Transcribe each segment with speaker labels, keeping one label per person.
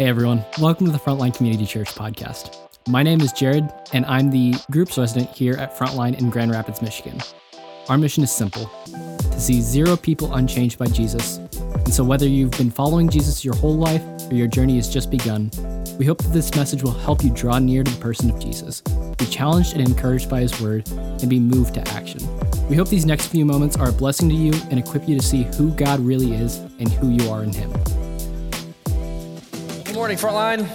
Speaker 1: Hey everyone, welcome to the Frontline Community Church podcast. My name is Jared, and I'm the group's resident here at Frontline in Grand Rapids, Michigan. Our mission is simple to see zero people unchanged by Jesus. And so, whether you've been following Jesus your whole life or your journey has just begun, we hope that this message will help you draw near to the person of Jesus, be challenged and encouraged by his word, and be moved to action. We hope these next few moments are a blessing to you and equip you to see who God really is and who you are in him.
Speaker 2: Morning, Frontline.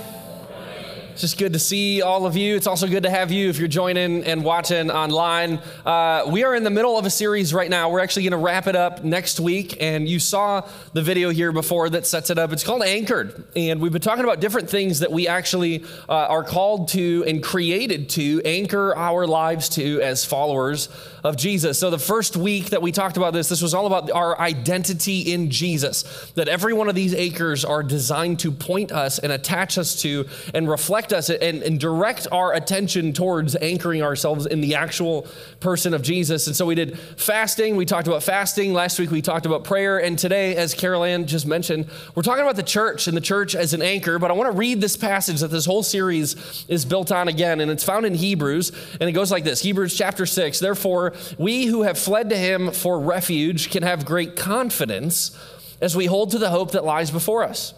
Speaker 2: It's just good to see all of you. It's also good to have you if you're joining and watching online. Uh, we are in the middle of a series right now. We're actually going to wrap it up next week. And you saw the video here before that sets it up. It's called Anchored. And we've been talking about different things that we actually uh, are called to and created to anchor our lives to as followers of Jesus. So the first week that we talked about this, this was all about our identity in Jesus. That every one of these acres are designed to point us and attach us to and reflect us and, and direct our attention towards anchoring ourselves in the actual person of Jesus. And so we did fasting. We talked about fasting. Last week we talked about prayer. And today, as Carol Ann just mentioned, we're talking about the church and the church as an anchor. But I want to read this passage that this whole series is built on again. And it's found in Hebrews. And it goes like this Hebrews chapter 6. Therefore, we who have fled to him for refuge can have great confidence as we hold to the hope that lies before us.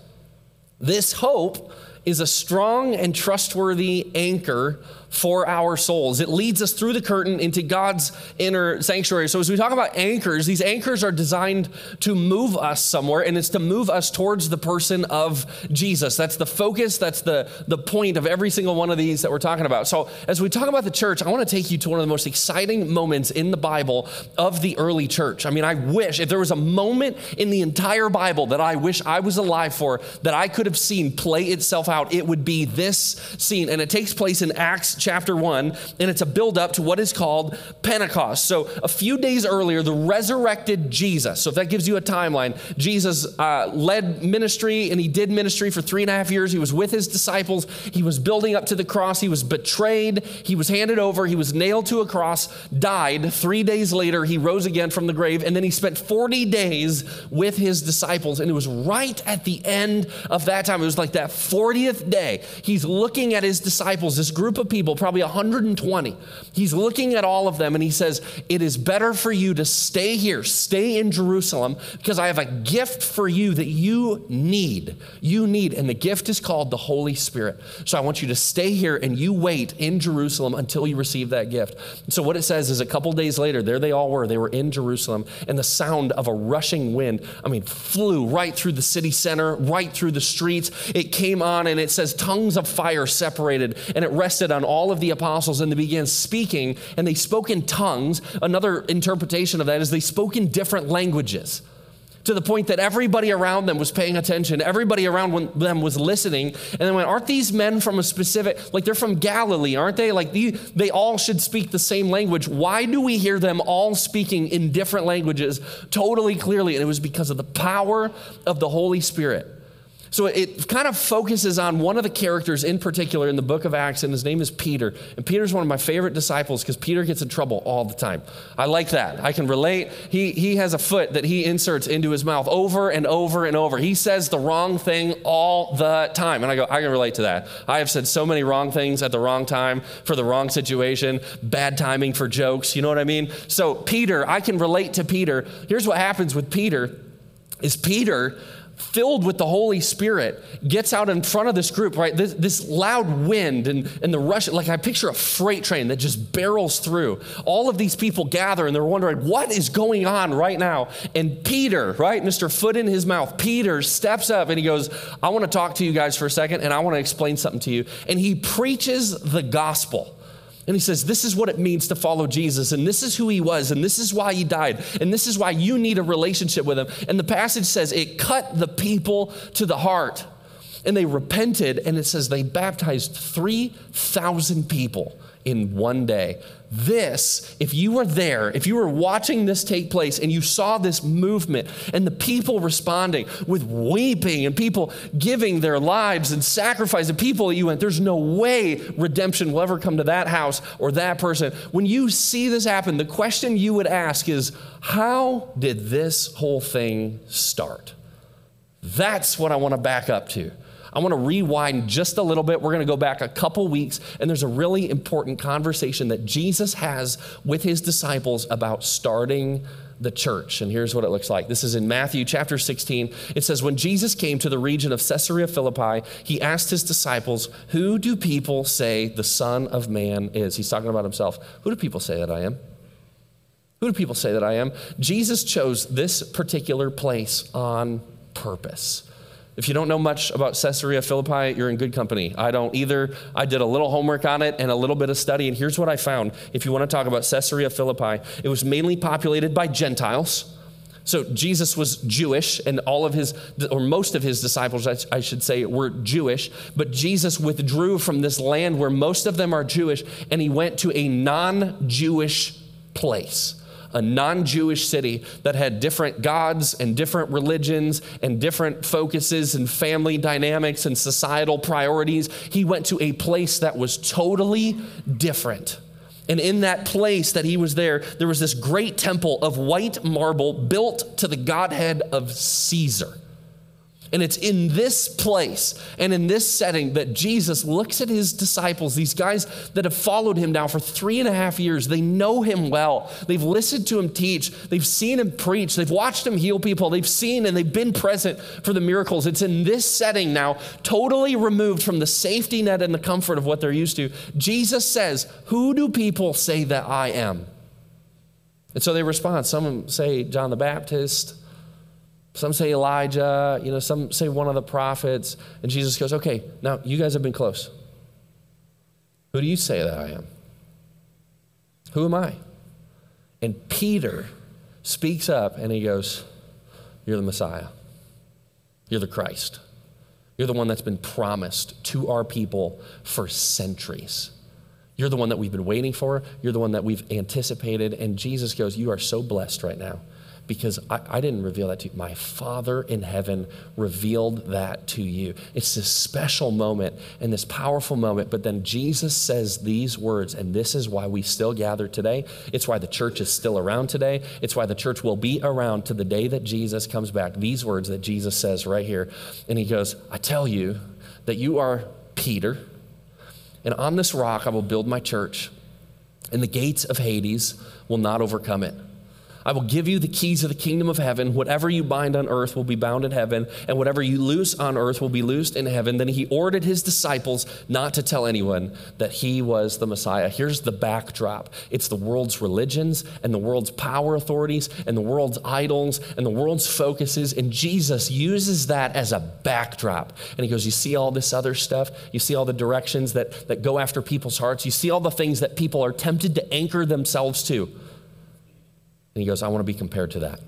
Speaker 2: This hope is a strong and trustworthy anchor for our souls. It leads us through the curtain into God's inner sanctuary. So, as we talk about anchors, these anchors are designed to move us somewhere, and it's to move us towards the person of Jesus. That's the focus, that's the, the point of every single one of these that we're talking about. So, as we talk about the church, I want to take you to one of the most exciting moments in the Bible of the early church. I mean, I wish if there was a moment in the entire Bible that I wish I was alive for, that I could have seen play itself out, it would be this scene. And it takes place in Acts chapter 1, and it's a build up to what is called Pentecost. So, a few days earlier, the resurrected Jesus, so if that gives you a timeline, Jesus uh, led ministry and he did ministry for three and a half years. He was with his disciples, he was building up to the cross, he was betrayed, he was handed over, he was nailed to a cross, died. Three days later, he rose again from the grave, and then he spent 40 days with his disciples. And it was right at the end of that time, it was like that 40th day. He's looking at his disciples, this group of people people, probably 120. He's looking at all of them and he says, It is better for you to stay here, stay in Jerusalem, because I have a gift for you that you need. You need. And the gift is called the Holy Spirit. So I want you to stay here and you wait in Jerusalem until you receive that gift. so what it says is a couple days later, there they all were. They were in Jerusalem, and the sound of a rushing wind, I mean, flew right through the city center, right through the streets. It came on, and it says tongues of fire separated, and it rested on all all of the apostles and they began speaking, and they spoke in tongues. Another interpretation of that is they spoke in different languages to the point that everybody around them was paying attention. Everybody around them was listening. And they went, Aren't these men from a specific, like they're from Galilee, aren't they? Like they, they all should speak the same language. Why do we hear them all speaking in different languages totally clearly? And it was because of the power of the Holy Spirit. So it kind of focuses on one of the characters in particular in the book of Acts, and his name is Peter. And Peter's one of my favorite disciples because Peter gets in trouble all the time. I like that. I can relate. He, he has a foot that he inserts into his mouth over and over and over. He says the wrong thing all the time. And I go, I can relate to that. I have said so many wrong things at the wrong time for the wrong situation, bad timing for jokes. You know what I mean? So, Peter, I can relate to Peter. Here's what happens with Peter is Peter filled with the Holy Spirit, gets out in front of this group, right? This, this, loud wind and, and the rush, like I picture a freight train that just barrels through. All of these people gather and they're wondering, what is going on right now? And Peter, right, Mr. Foot in his mouth, Peter steps up and he goes, I want to talk to you guys for a second and I want to explain something to you. And he preaches the gospel. And he says, This is what it means to follow Jesus, and this is who he was, and this is why he died, and this is why you need a relationship with him. And the passage says it cut the people to the heart. And they repented, and it says they baptized 3,000 people in one day. This, if you were there, if you were watching this take place and you saw this movement and the people responding with weeping and people giving their lives and sacrifice, the people that you went, there's no way redemption will ever come to that house or that person. When you see this happen, the question you would ask is, how did this whole thing start? That's what I want to back up to. I want to rewind just a little bit. We're going to go back a couple weeks, and there's a really important conversation that Jesus has with his disciples about starting the church. And here's what it looks like. This is in Matthew chapter 16. It says, When Jesus came to the region of Caesarea Philippi, he asked his disciples, Who do people say the Son of Man is? He's talking about himself. Who do people say that I am? Who do people say that I am? Jesus chose this particular place on purpose. If you don't know much about Caesarea Philippi, you're in good company. I don't either. I did a little homework on it and a little bit of study, and here's what I found. If you want to talk about Caesarea Philippi, it was mainly populated by Gentiles. So Jesus was Jewish, and all of his, or most of his disciples, I should say, were Jewish. But Jesus withdrew from this land where most of them are Jewish, and he went to a non Jewish place a non Jewish city that had different gods and different religions and different focuses and family dynamics and societal priorities. He went to a place that was totally different. And in that place that he was there, there was this great temple of white marble built to the Godhead of Caesar. And it's in this place and in this setting that Jesus looks at his disciples, these guys that have followed him now for three and a half years. They know him well. They've listened to him teach. They've seen him preach. They've watched him heal people. They've seen and they've been present for the miracles. It's in this setting now, totally removed from the safety net and the comfort of what they're used to. Jesus says, Who do people say that I am? And so they respond. Some say John the Baptist. Some say Elijah, you know, some say one of the prophets. And Jesus goes, okay, now you guys have been close. Who do you say that I am? Who am I? And Peter speaks up and he goes, You're the Messiah. You're the Christ. You're the one that's been promised to our people for centuries. You're the one that we've been waiting for. You're the one that we've anticipated. And Jesus goes, You are so blessed right now because I, I, didn't reveal that to you. My Father in heaven revealed that to you. It's this special moment and this powerful moment. But then Jesus says these words, and this is why we still gather today. It's why the church is still around today. It's why the church will be around to the day that Jesus comes back. These words that Jesus says right here. And he goes, I tell you that you are Peter, and on this rock I will build my church, and the gates of Hades will not overcome it. I will give you the keys of the kingdom of heaven. Whatever you bind on earth will be bound in heaven, and whatever you loose on earth will be loosed in heaven. Then he ordered his disciples not to tell anyone that he was the Messiah. Here's the backdrop it's the world's religions and the world's power authorities and the world's idols and the world's focuses. And Jesus uses that as a backdrop. And he goes, You see all this other stuff? You see all the directions that, that go after people's hearts? You see all the things that people are tempted to anchor themselves to? And he goes, I want to be compared to that.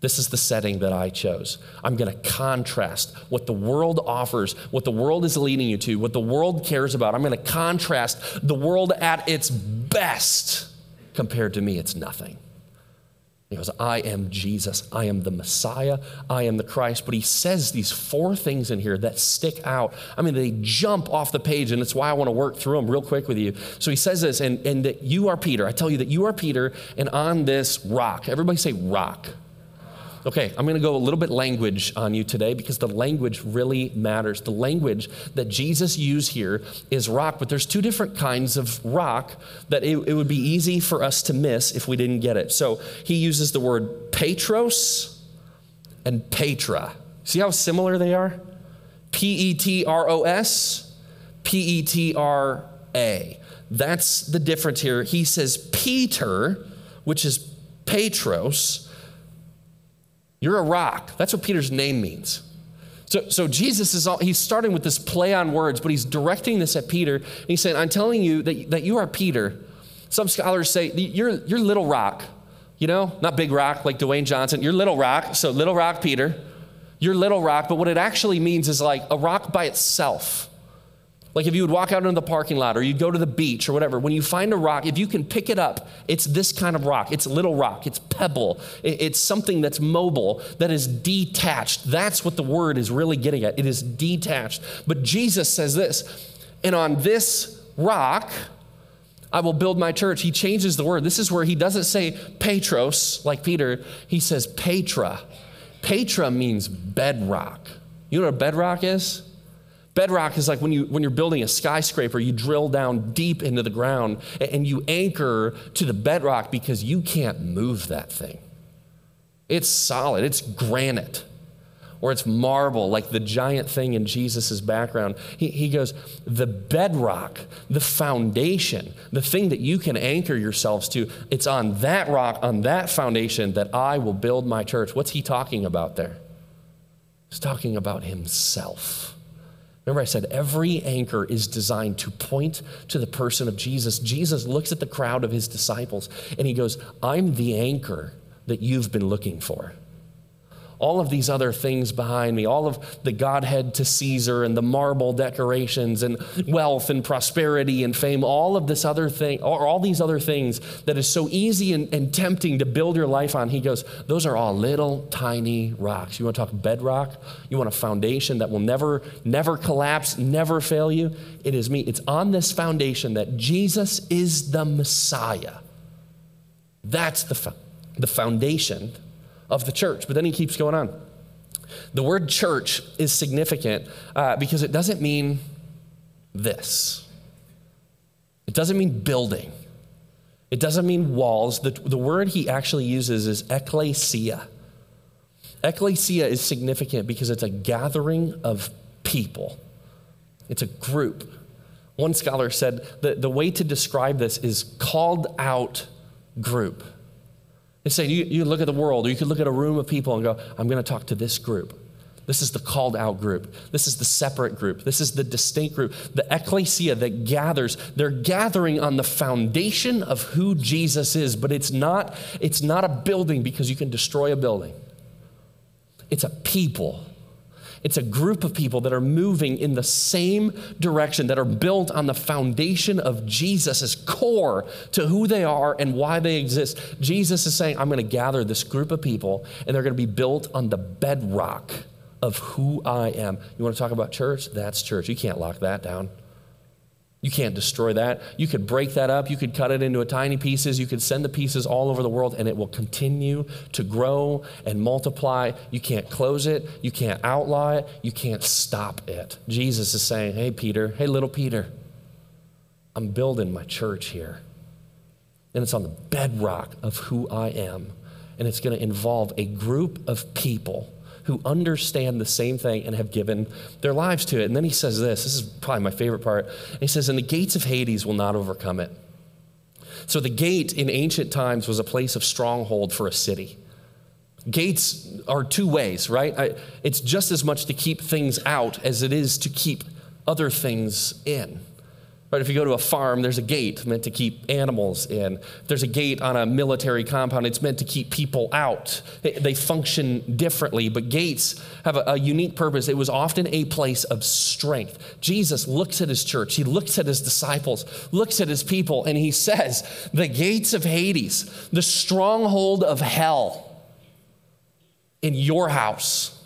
Speaker 2: This is the setting that I chose. I'm going to contrast what the world offers, what the world is leading you to, what the world cares about. I'm going to contrast the world at its best compared to me. It's nothing. He goes, I am Jesus. I am the Messiah. I am the Christ. But he says these four things in here that stick out. I mean, they jump off the page, and it's why I want to work through them real quick with you. So he says this, and, and that you are Peter. I tell you that you are Peter, and on this rock, everybody say rock. Okay, I'm going to go a little bit language on you today because the language really matters. The language that Jesus used here is rock, but there's two different kinds of rock that it, it would be easy for us to miss if we didn't get it. So he uses the word petros and petra. See how similar they are? P E T R O S, P E T R A. That's the difference here. He says Peter, which is Petros you're a rock. That's what Peter's name means. So, so Jesus is all, he's starting with this play on words, but he's directing this at Peter. And he's saying, I'm telling you that, that you are Peter. Some scholars say, you're, you're little rock. You know, not big rock like Dwayne Johnson. You're little rock. So little rock, Peter. You're little rock, but what it actually means is like a rock by itself. Like if you would walk out into the parking lot or you'd go to the beach or whatever, when you find a rock, if you can pick it up, it's this kind of rock. It's little rock, it's pebble, it's something that's mobile, that is detached. That's what the word is really getting at. It is detached. But Jesus says this, and on this rock, I will build my church. He changes the word. This is where he doesn't say Petros like Peter, he says Petra. Petra means bedrock. You know what a bedrock is? Bedrock is like when, you, when you're building a skyscraper, you drill down deep into the ground and you anchor to the bedrock because you can't move that thing. It's solid, it's granite or it's marble, like the giant thing in Jesus' background. He, he goes, The bedrock, the foundation, the thing that you can anchor yourselves to, it's on that rock, on that foundation that I will build my church. What's he talking about there? He's talking about himself. Remember, I said every anchor is designed to point to the person of Jesus. Jesus looks at the crowd of his disciples and he goes, I'm the anchor that you've been looking for all of these other things behind me, all of the Godhead to Caesar and the marble decorations and wealth and prosperity and fame, all of this other thing, or all these other things that is so easy and, and tempting to build your life on. He goes, Those are all little tiny rocks. You want to talk bedrock? You want a foundation that will never, never collapse, never fail you? It is me. It's on this foundation that Jesus is the Messiah. That's the, the foundation of the church. But then he keeps going on. The word church is significant uh, because it doesn't mean this. It doesn't mean building. It doesn't mean walls. The, the word he actually uses is ecclesia. Ecclesia is significant because it's a gathering of people, it's a group. One scholar said that the way to describe this is called out group. It's saying you, you look at the world, or you could look at a room of people and go, I'm going to talk to this group. This is the called out group. This is the separate group. This is the distinct group. The ecclesia that gathers, they're gathering on the foundation of who Jesus is, but it's not, it's not a building because you can destroy a building. It's a people it's a group of people that are moving in the same direction, that are built on the foundation of Jesus' core to who they are and why they exist. Jesus is saying, I'm going to gather this group of people, and they're going to be built on the bedrock of who I am. You want to talk about church? That's church. You can't lock that down. You can't destroy that. You could break that up. You could cut it into tiny pieces. You could send the pieces all over the world, and it will continue to grow and multiply. You can't close it. You can't outlaw it. You can't stop it. Jesus is saying, Hey, Peter, hey, little Peter, I'm building my church here. And it's on the bedrock of who I am. And it's going to involve a group of people who understand the same thing and have given their lives to it. And then he says this this is probably my favorite part. He says, And the gates of Hades will not overcome it. So the gate in ancient times was a place of stronghold for a city. Gates are two ways, right? I, it's just as much to keep things out as it is to keep other things in. Right, if you go to a farm, there's a gate meant to keep animals in. There's a gate on a military compound, it's meant to keep people out. They, they function differently, but gates have a, a, unique purpose. It was often a place of strength. Jesus looks at his church, he looks at his disciples, looks at his people, and he says, The gates of Hades, the stronghold of hell in your house,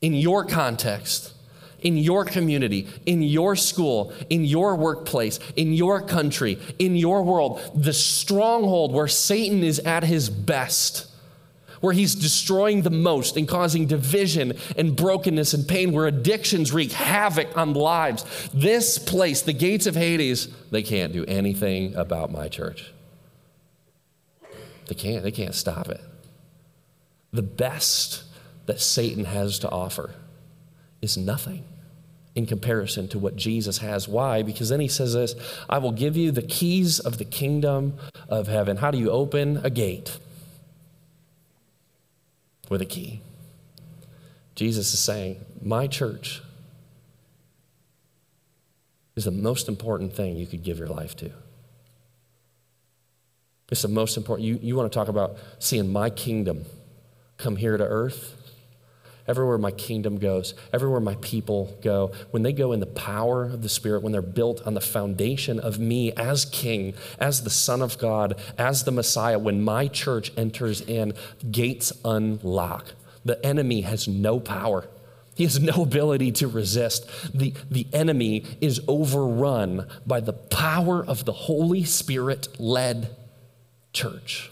Speaker 2: in your context in your community, in your school, in your workplace, in your country, in your world, the stronghold where Satan is at his best, where he's destroying the most and causing division and brokenness and pain, where addictions wreak havoc on lives. This place, the gates of Hades, they can't do anything about my church. They can't, they can't stop it. The best that Satan has to offer is nothing in comparison to what Jesus has. Why? Because then he says this I will give you the keys of the kingdom of heaven. How do you open a gate? With a key. Jesus is saying, My church is the most important thing you could give your life to. It's the most important. You, you want to talk about seeing my kingdom come here to earth? Everywhere my kingdom goes, everywhere my people go, when they go in the power of the Spirit, when they're built on the foundation of me as King, as the Son of God, as the Messiah, when my church enters in, gates unlock. The enemy has no power. He has no ability to resist. The, the enemy is overrun by the power of the Holy Spirit led church.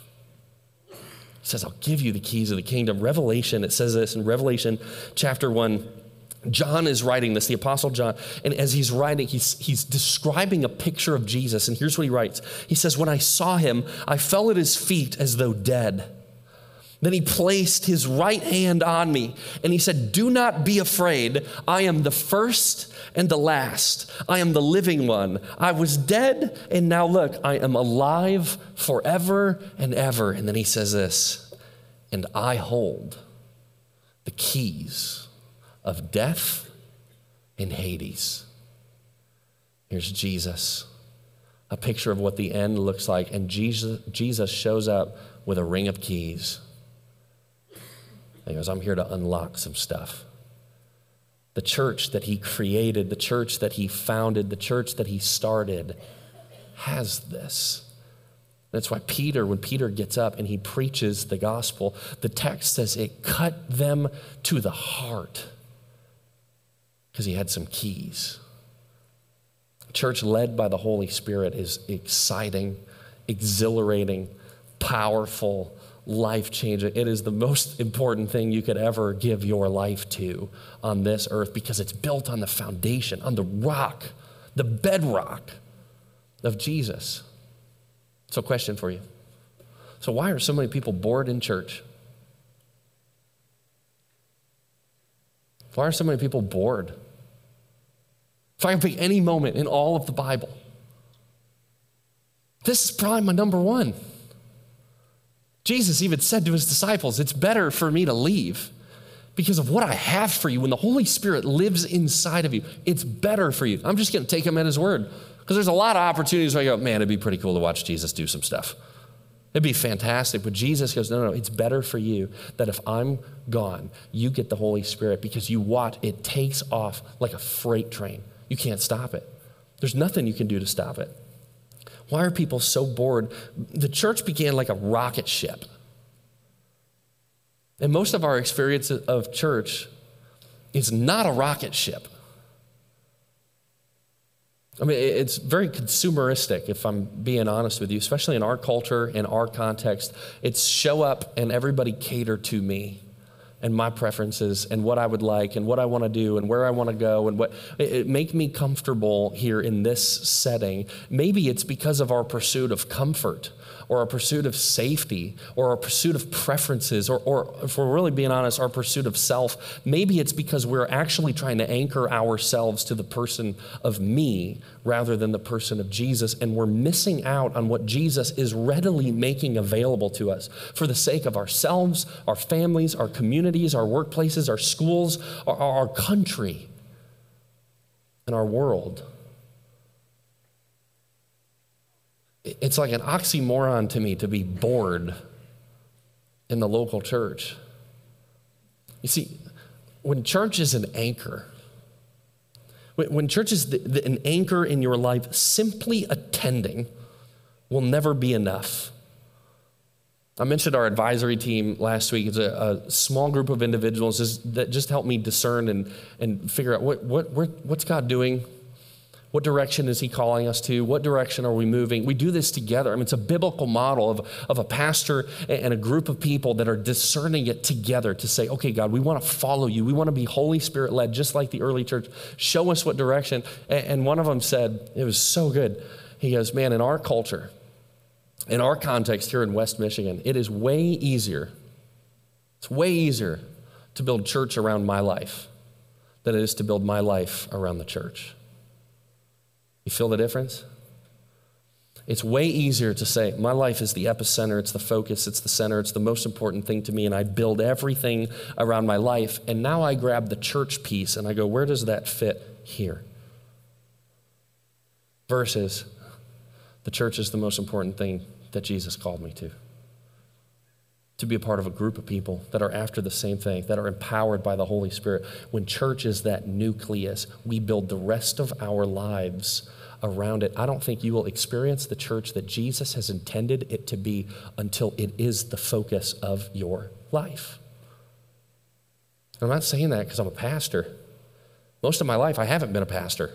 Speaker 2: He says, I'll give you the keys of the kingdom. Revelation, it says this in Revelation chapter 1, John is writing this, the Apostle John, and as he's writing, he's, he's describing a picture of Jesus. And here's what he writes He says, When I saw him, I fell at his feet as though dead. Then he placed his right hand on me and he said, Do not be afraid. I am the first and the last. I am the living one. I was dead and now look, I am alive forever and ever. And then he says this, and I hold the keys of death and Hades. Here's Jesus, a picture of what the end looks like. And Jesus, Jesus shows up with a ring of keys. He goes, I'm here to unlock some stuff. The church that he created, the church that he founded, the church that he started has this. That's why Peter, when Peter gets up and he preaches the gospel, the text says it cut them to the heart because he had some keys. church led by the Holy Spirit is exciting, exhilarating, powerful, life changing. It is the most important thing you could ever give your life to on this earth because it's built on the foundation, on the rock, the bedrock of Jesus. So, question for you. So, why are so many people bored in church? Why are so many people bored? If I can pick any moment in all of the Bible, this is probably my number one. Jesus even said to his disciples, It's better for me to leave because of what I have for you. When the Holy Spirit lives inside of you, it's better for you. I'm just going to take him at his word because there's a lot of opportunities where I go, Man, it'd be pretty cool to watch Jesus do some stuff. It'd be fantastic. But Jesus goes, No, no, no. It's better for you that if I'm gone, you get the Holy Spirit because you watch, it takes off like a freight train. You can't stop it. There's nothing you can do to stop it. Why are people so bored? The church began like a rocket ship. And most of our experience of church is not a rocket ship. I mean, it's very consumeristic, if I'm being honest with you, especially in our culture, in our context. It's show up and everybody cater to me and my preferences and what I would like and what I want to do and where I want to go and what it, it make me comfortable here in this setting. Maybe it's because of our pursuit of comfort or a pursuit of safety or a pursuit of preferences or, or if we're really being honest, our pursuit of self. Maybe it's because we're actually trying to anchor ourselves to the person of me rather than the person of Jesus. And we're missing out on what Jesus is readily making available to us for the sake of ourselves, our families, our communities, our workplaces, our schools, our, our country, and our world. It's like an oxymoron to me to be bored in the local church. You see, when church is an anchor, when church is the, the, an anchor in your life, simply attending will never be enough. I mentioned our advisory team last week. It's a, a small group of individuals that just help me discern and, and figure out what, what, what's God doing what direction is he calling us to? What direction are we moving? We do this together. I mean, it's a biblical model of, of a pastor and a group of people that are discerning it together to say, okay, God, we want to follow you. We want to be Holy Spirit led, just like the early church. Show us what direction. And one of them said, it was so good. He goes, man, in our culture, in our context here in West Michigan, it is way easier, it's way easier to build church around my life than it is to build my life around the church. You feel the difference? It's way easier to say, my life is the epicenter, it's the focus, it's the center, it's the most important thing to me, and I build everything around my life. And now I grab the church piece and I go, where does that fit here? Versus, the church is the most important thing that Jesus called me to. To be a part of a group of people that are after the same thing, that are empowered by the Holy Spirit. When church is that nucleus, we build the rest of our lives around it. I don't think you will experience the church that Jesus has intended it to be until it is the focus of your life. I'm not saying that because I'm a pastor. Most of my life, I haven't been a pastor.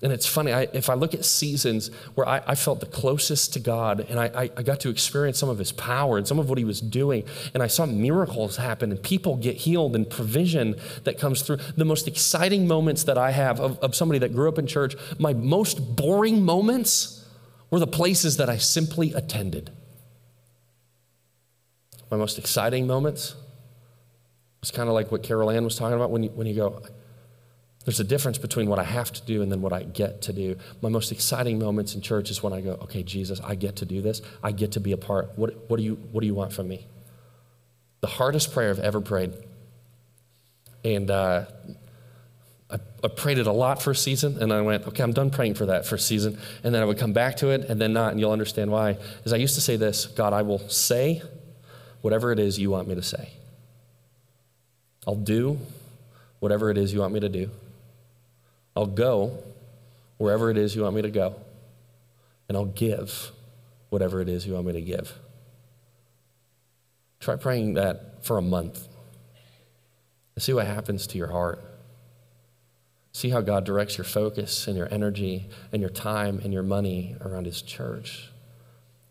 Speaker 2: And it's funny, I, if I look at seasons where I, I felt the closest to God and I, I, got to experience some of his power and some of what he was doing, and I saw miracles happen and people get healed and provision that comes through. The most exciting moments that I have of, of somebody that grew up in church, my most boring moments were the places that I simply attended. My most exciting moments was kind of like what Carol Ann was talking about when you, when you go, there's a difference between what I have to do and then what I get to do. My most exciting moments in church is when I go, okay, Jesus, I get to do this. I get to be a part. What, what, do, you, what do you want from me? The hardest prayer I've ever prayed. And uh, I, I, prayed it a lot for a season, and I went, okay, I'm done praying for that for a season. And then I would come back to it, and then not, and you'll understand why. Is I used to say this God, I will say whatever it is you want me to say. I'll do whatever it is you want me to do. I'll go wherever it is you want me to go, and I'll give whatever it is you want me to give. Try praying that for a month and see what happens to your heart. See how God directs your focus and your energy and your time and your money around His church.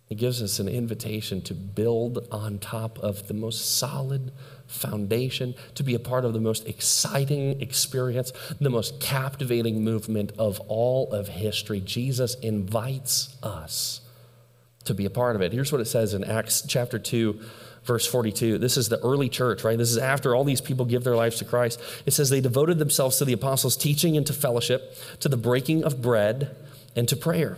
Speaker 2: He gives us an invitation to build on top of the most solid foundation, to be a part of the most exciting experience, the most captivating movement of all of history. Jesus invites us to be a part of it. Here's what it says in Acts chapter 2 verse 42. This is the early church, right? This is after all these people give their lives to Christ. It says they devoted themselves to the apostles' teaching and to fellowship, to the breaking of bread, and to prayer.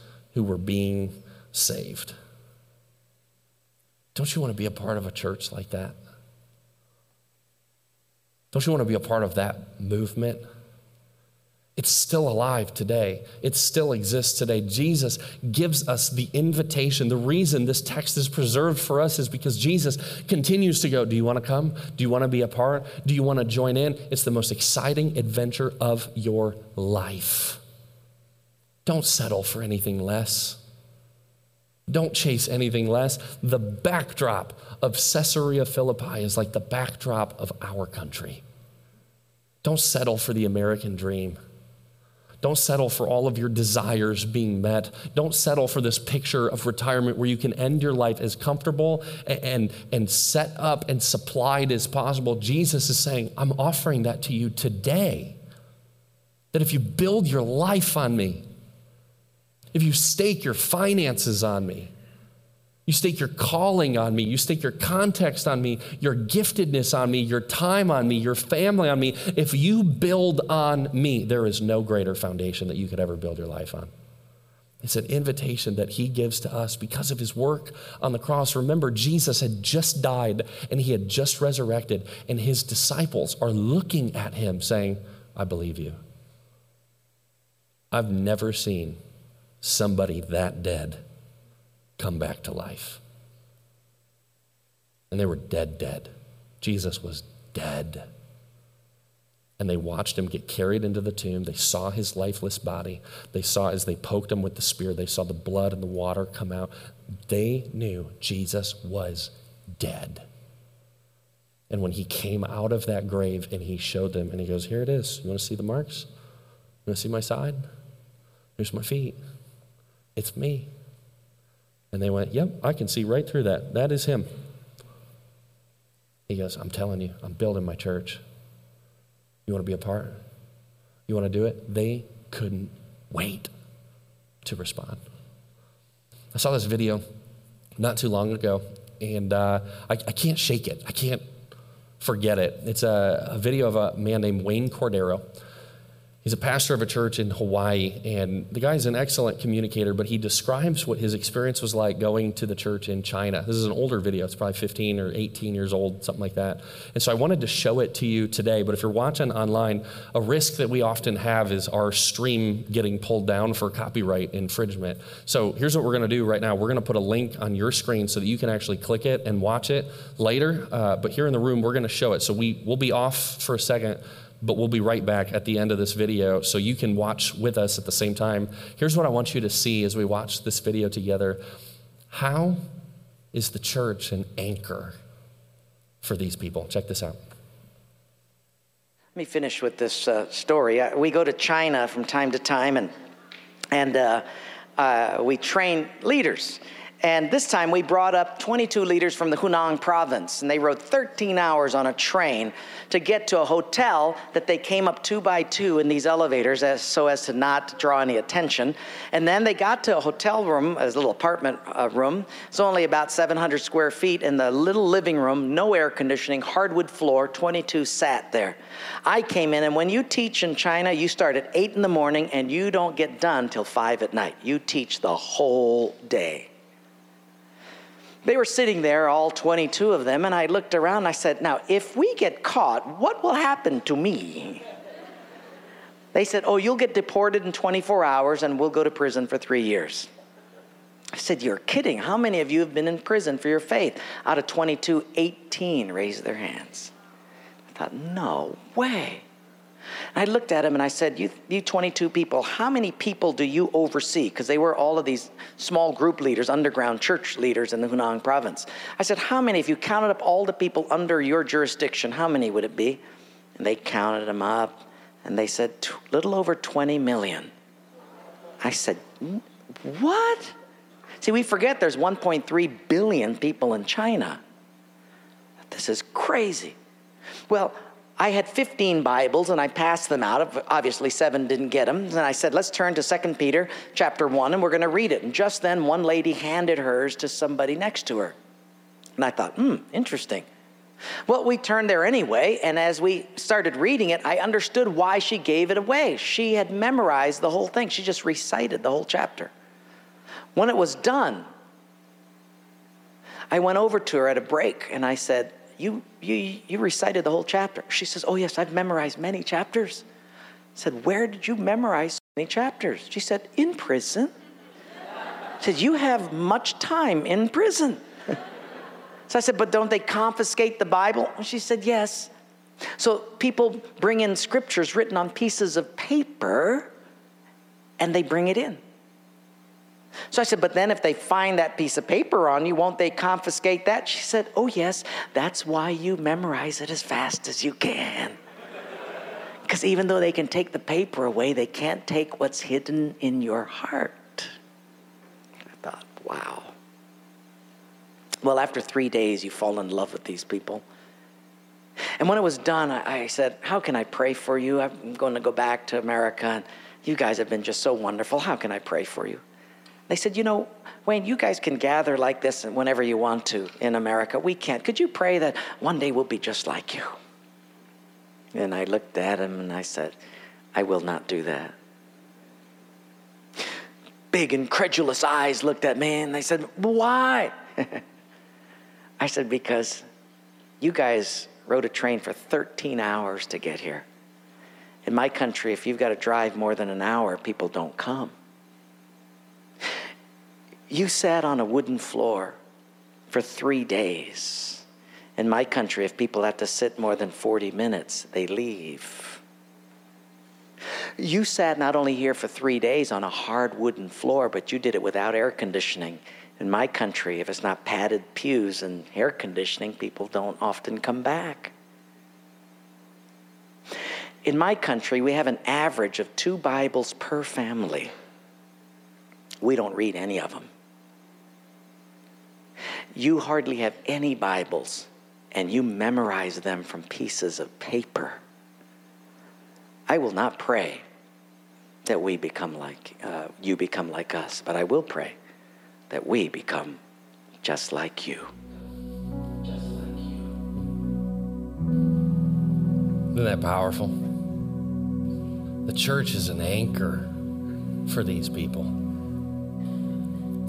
Speaker 2: who were being saved. Don't you want to be a part of a church like that? Don't you want to be a part of that movement? It's still alive today. It still exists today. Jesus gives us the invitation. The reason this text is preserved for us is because Jesus continues to go, Do you want to come? Do you want to be a part? Do you want to join in? It's the most exciting adventure of your life. Don't settle for anything less. Don't chase anything less. The backdrop of Caesarea Philippi is like the backdrop of our country. Don't settle for the American dream. Don't settle for all of your desires being met. Don't settle for this picture of retirement where you can end your life as comfortable and, and set up and supplied as possible. Jesus is saying, I'm offering that to you today. That if you build your life on me, if you stake your finances on me, you stake your calling on me, you stake your context on me, your giftedness on me, your time on me, your family on me. If you build on me, there is no greater foundation that you could ever build your life on. It's an invitation that he gives to us because of his work on the cross. Remember, Jesus had just died and he had just resurrected, and his disciples are looking at him saying, I believe you. I've never seen somebody that dead come back to life. And they were dead, dead. Jesus was dead. And they watched him get carried into the tomb. They saw his lifeless body. They saw as they poked him with the spear, they saw the blood and the water come out. They knew Jesus was dead. And when he came out of that grave and he showed them, and he goes, Here it is. You want to see the marks? You want to see my side? Here's my feet. It's me. And they went, Yep, I can see right through that. That is him. He goes, I'm telling you, I'm building my church. You want to be a part? You want to do it? They couldn't wait to respond. I saw this video not too long ago, and uh, I, I, can't shake it. I can't forget it. It's a, a video of a man named Wayne Cordeiro. He's a pastor of a church in Hawaii, and the guy's an excellent communicator, but he describes what his experience was like going to the church in China. This is an older video, it's probably 15 or 18 years old, something like that. And so I wanted to show it to you today, but if you're watching online, a risk that we often have is our stream getting pulled down for copyright infringement. So here's what we're going to do right now we're going to put a link on your screen so that you can actually click it and watch it later. Uh, but here in the room, we're going to show it. So we, we'll be off for a second but we'll be right back at the end of this video so you can watch with us at the same time. Here's what I want you to see as we watch this video together. How is the church an anchor for these people? Check this out.
Speaker 3: Let me finish with this uh, story. Uh, we go to China from time to time and, and uh, uh we train leaders. And this time we brought up 22 leaders from the Hunan province, and they rode 13 hours on a train to get to a hotel that they came up two by two in these elevators as, so as to not draw any attention. And then they got to a hotel room, a little apartment uh, room. It's only about 700 square feet in the little living room, no air conditioning, hardwood floor, 22 sat there. I came in, and when you teach in China, you start at 8 in the morning and you don't get done till 5 at night. You teach the whole day. They were sitting there, all 22 of them, and I looked around and I said, Now, if we get caught, what will happen to me? They said, Oh, you'll get deported in 24 hours and we'll go to prison for three years. I said, You're kidding. How many of you have been in prison for your faith? Out of 22, 18 raised their hands. I thought, No way. And I looked at him and I said, you, you 22 people, how many people do you oversee? Because they were all of these small group leaders, underground church leaders in the Hunan province. I said, How many, if you counted up all the people under your jurisdiction, how many would it be? And they counted them up and they said, Little over 20 million. I said, What? See, we forget there's 1.3 billion people in China. This is crazy. Well, I had 15 Bibles and I passed them out. Obviously, seven didn't get them. And I said, let's turn to 2 Peter chapter 1 and we're going to read it. And just then, one lady handed hers to somebody next to her. And I thought, hmm, interesting. Well, we turned there anyway, and as we started reading it, I understood why she gave it away. She had memorized the whole thing, she just recited the whole chapter. When it was done, I went over to her at a break and I said, you, you, you recited the whole chapter. She says, Oh, yes, I've memorized many chapters. I said, Where did you memorize so many chapters? She said, In prison. She said, You have much time in prison. so I said, But don't they confiscate the Bible? She said, Yes. So people bring in scriptures written on pieces of paper and they bring it in. So I said, But then if they find that piece of paper on you, won't they confiscate that? She said, Oh, yes, that's why you memorize it as fast as you can. Because even though they can take the paper away, they can't take what's hidden in your heart. I thought, wow. Well, after three days, you fall in love with these people. And when it was done, I, I said, How can I pray for you? I'm going to go back to America. And you guys have been just so wonderful. How can I pray for you? They said, You know, Wayne, you guys can gather like this whenever you want to in America. We can't. Could you pray that one day we'll be just like you? And I looked at him and I said, I will not do that. Big, incredulous eyes looked at me and they said, Why? I said, Because you guys rode a train for 13 hours to get here. In my country, if you've got to drive more than an hour, people don't come. You sat on a wooden floor for three days. In my country, if people have to sit more than 40 minutes, they leave. You sat not only here for three days on a hard wooden floor, but you did it without air conditioning. In my country, if it's not padded pews and air conditioning, people don't often come back. In my country, we have an average of two Bibles per family. We don't read any of them. You hardly have any Bibles, and you memorize them from pieces of paper. I will not pray that we become like uh, you become like us, but I will pray that we become just like you. Just like you.
Speaker 2: Isn't that powerful? The church is an anchor for these people.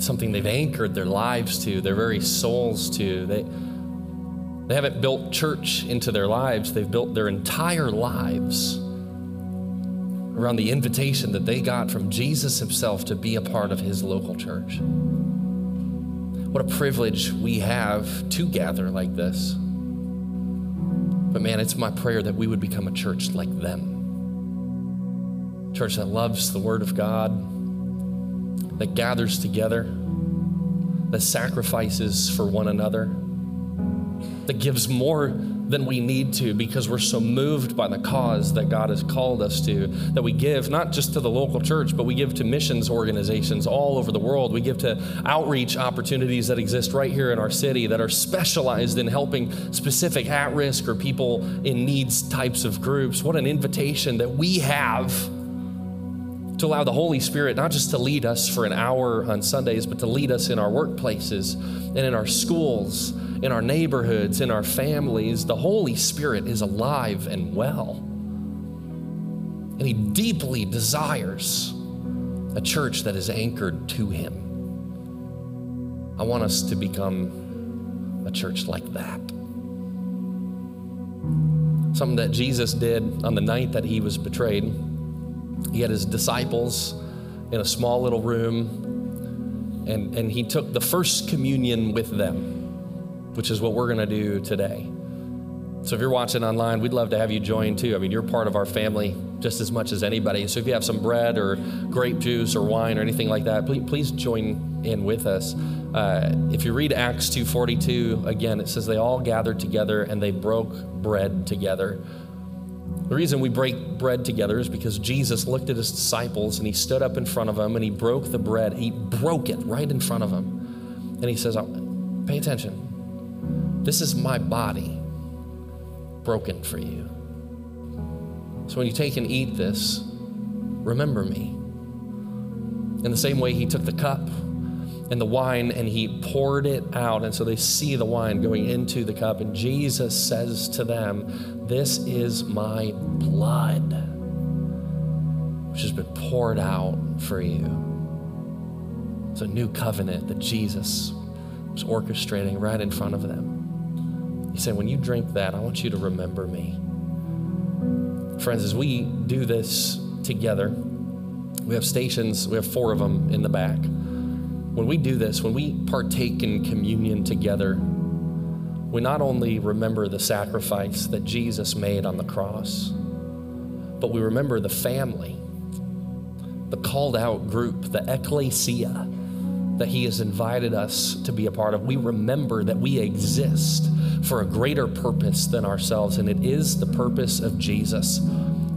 Speaker 2: Something they've anchored their lives to, their very souls to. They, they haven't built church into their lives, they've built their entire lives around the invitation that they got from Jesus himself to be a part of his local church. What a privilege we have to gather like this. But man, it's my prayer that we would become a church like them. Church that loves the Word of God, that gathers together, that sacrifices for one another, that gives more than we need to because we're so moved by the cause that God has called us to, that we give not just to the local church, but we give to missions organizations all over the world. We give to outreach opportunities that exist right here in our city that are specialized in helping specific at risk or people in needs types of groups. What an invitation that we have to allow the Holy Spirit not just to lead us for an hour on Sundays, but to lead us in our workplaces and in our schools in our neighborhoods, in our families, the Holy Spirit is alive and well. And He deeply desires a church that is anchored to Him. I want us to become a church like that. Something that Jesus did on the night that He was betrayed. He had His disciples in a small little room, and, and He took the first communion with them which is what we're going to do today. So if you're watching online, we'd love to have you join too. I mean, you're part of our family just as much as anybody. So if you have some bread or grape juice or wine or anything like that, please, please join in with us. Uh, if you read Acts 2:42 again, it says they all gathered together and they broke bread together. The reason we break bread together is because Jesus looked at his disciples and he stood up in front of them and he broke the bread. He broke it right in front of them. And he says, oh, Pay attention. This is my body broken for you. So when you take and eat this, remember me. In the same way, he took the cup and the wine and he poured it out. And so they see the wine going into the cup. And Jesus says to them, This is my blood, which has been poured out for you. It's a new covenant that Jesus was orchestrating right in front of them. He said, When you drink that, I want you to remember me. Friends, as we do this together, we have stations, we have four of them in the back. When we do this, when we partake in communion together, we not only remember the sacrifice that Jesus made on the cross, but we remember the family, the called out group, the ecclesia that He has invited us to be a part of. We remember that we exist for a greater purpose than ourselves, and it is the purpose of Jesus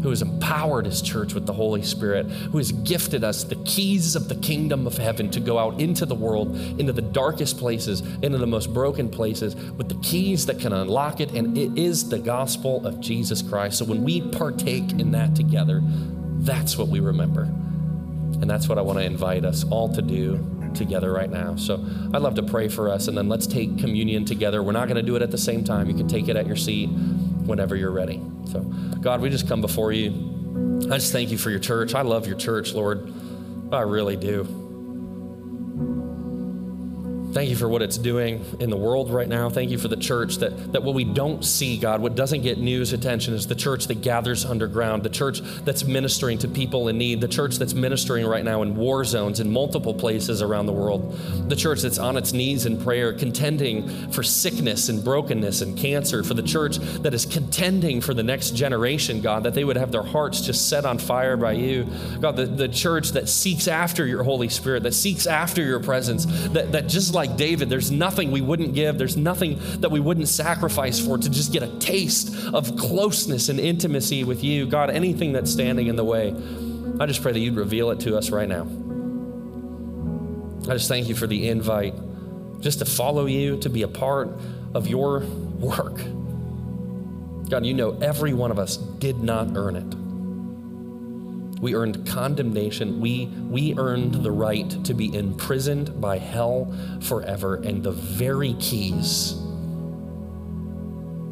Speaker 2: who has empowered his church with the Holy Spirit, who has gifted us the keys of the kingdom of heaven to go out into the world, into the darkest places, into the most broken places, with the keys that can unlock it. And it is the gospel of Jesus Christ. So when we partake in that together, that's what we remember. And that's what I want to invite us all to do together right now. So I'd love to pray for us, and then let's take communion together. We're not going to do it at the same time. You can take it at your seat whenever you're ready. So, God, we just come before you. I just thank you for your church. I love your church, Lord. I really do. Thank you for what it's doing in the world right now. Thank you for the church that, that what we don't see, God, what doesn't get news attention is the church that gathers underground, the church that's ministering to people in need, the church that's ministering right now in war zones in multiple places around the world, the church that's on its knees in prayer, contending for sickness and brokenness and cancer, for the church that is contending for the next generation, God, that they would have their hearts just set on fire by you. God, the, the church that seeks after your Holy Spirit, that seeks after your presence, that, that just like like David, there's nothing we wouldn't give, there's nothing that we wouldn't sacrifice for to just get a taste of closeness and intimacy with you. God, anything that's standing in the way, I just pray that you'd reveal it to us right now. I just thank you for the invite just to follow you, to be a part of your work. God, you know every one of us did not earn it. We earned condemnation. We, we earned the right to be imprisoned by hell forever. And the very keys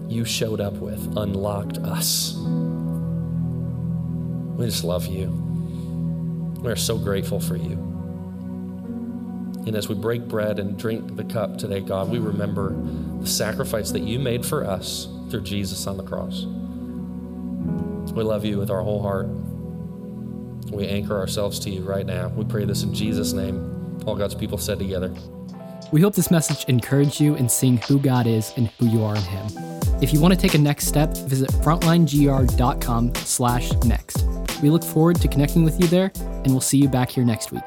Speaker 2: you showed up with unlocked us. We just love you. We are so grateful for you. And as we break bread and drink the cup today, God, we remember the sacrifice that you made for us through Jesus on the cross. We love you with our whole heart. We anchor ourselves to you right now. We pray this in Jesus' name. All God's people said together.
Speaker 1: We hope this message encouraged you in seeing who God is and who you are in Him. If you want to take a next step, visit frontlinegr.com slash next. We look forward to connecting with you there, and we'll see you back here next week.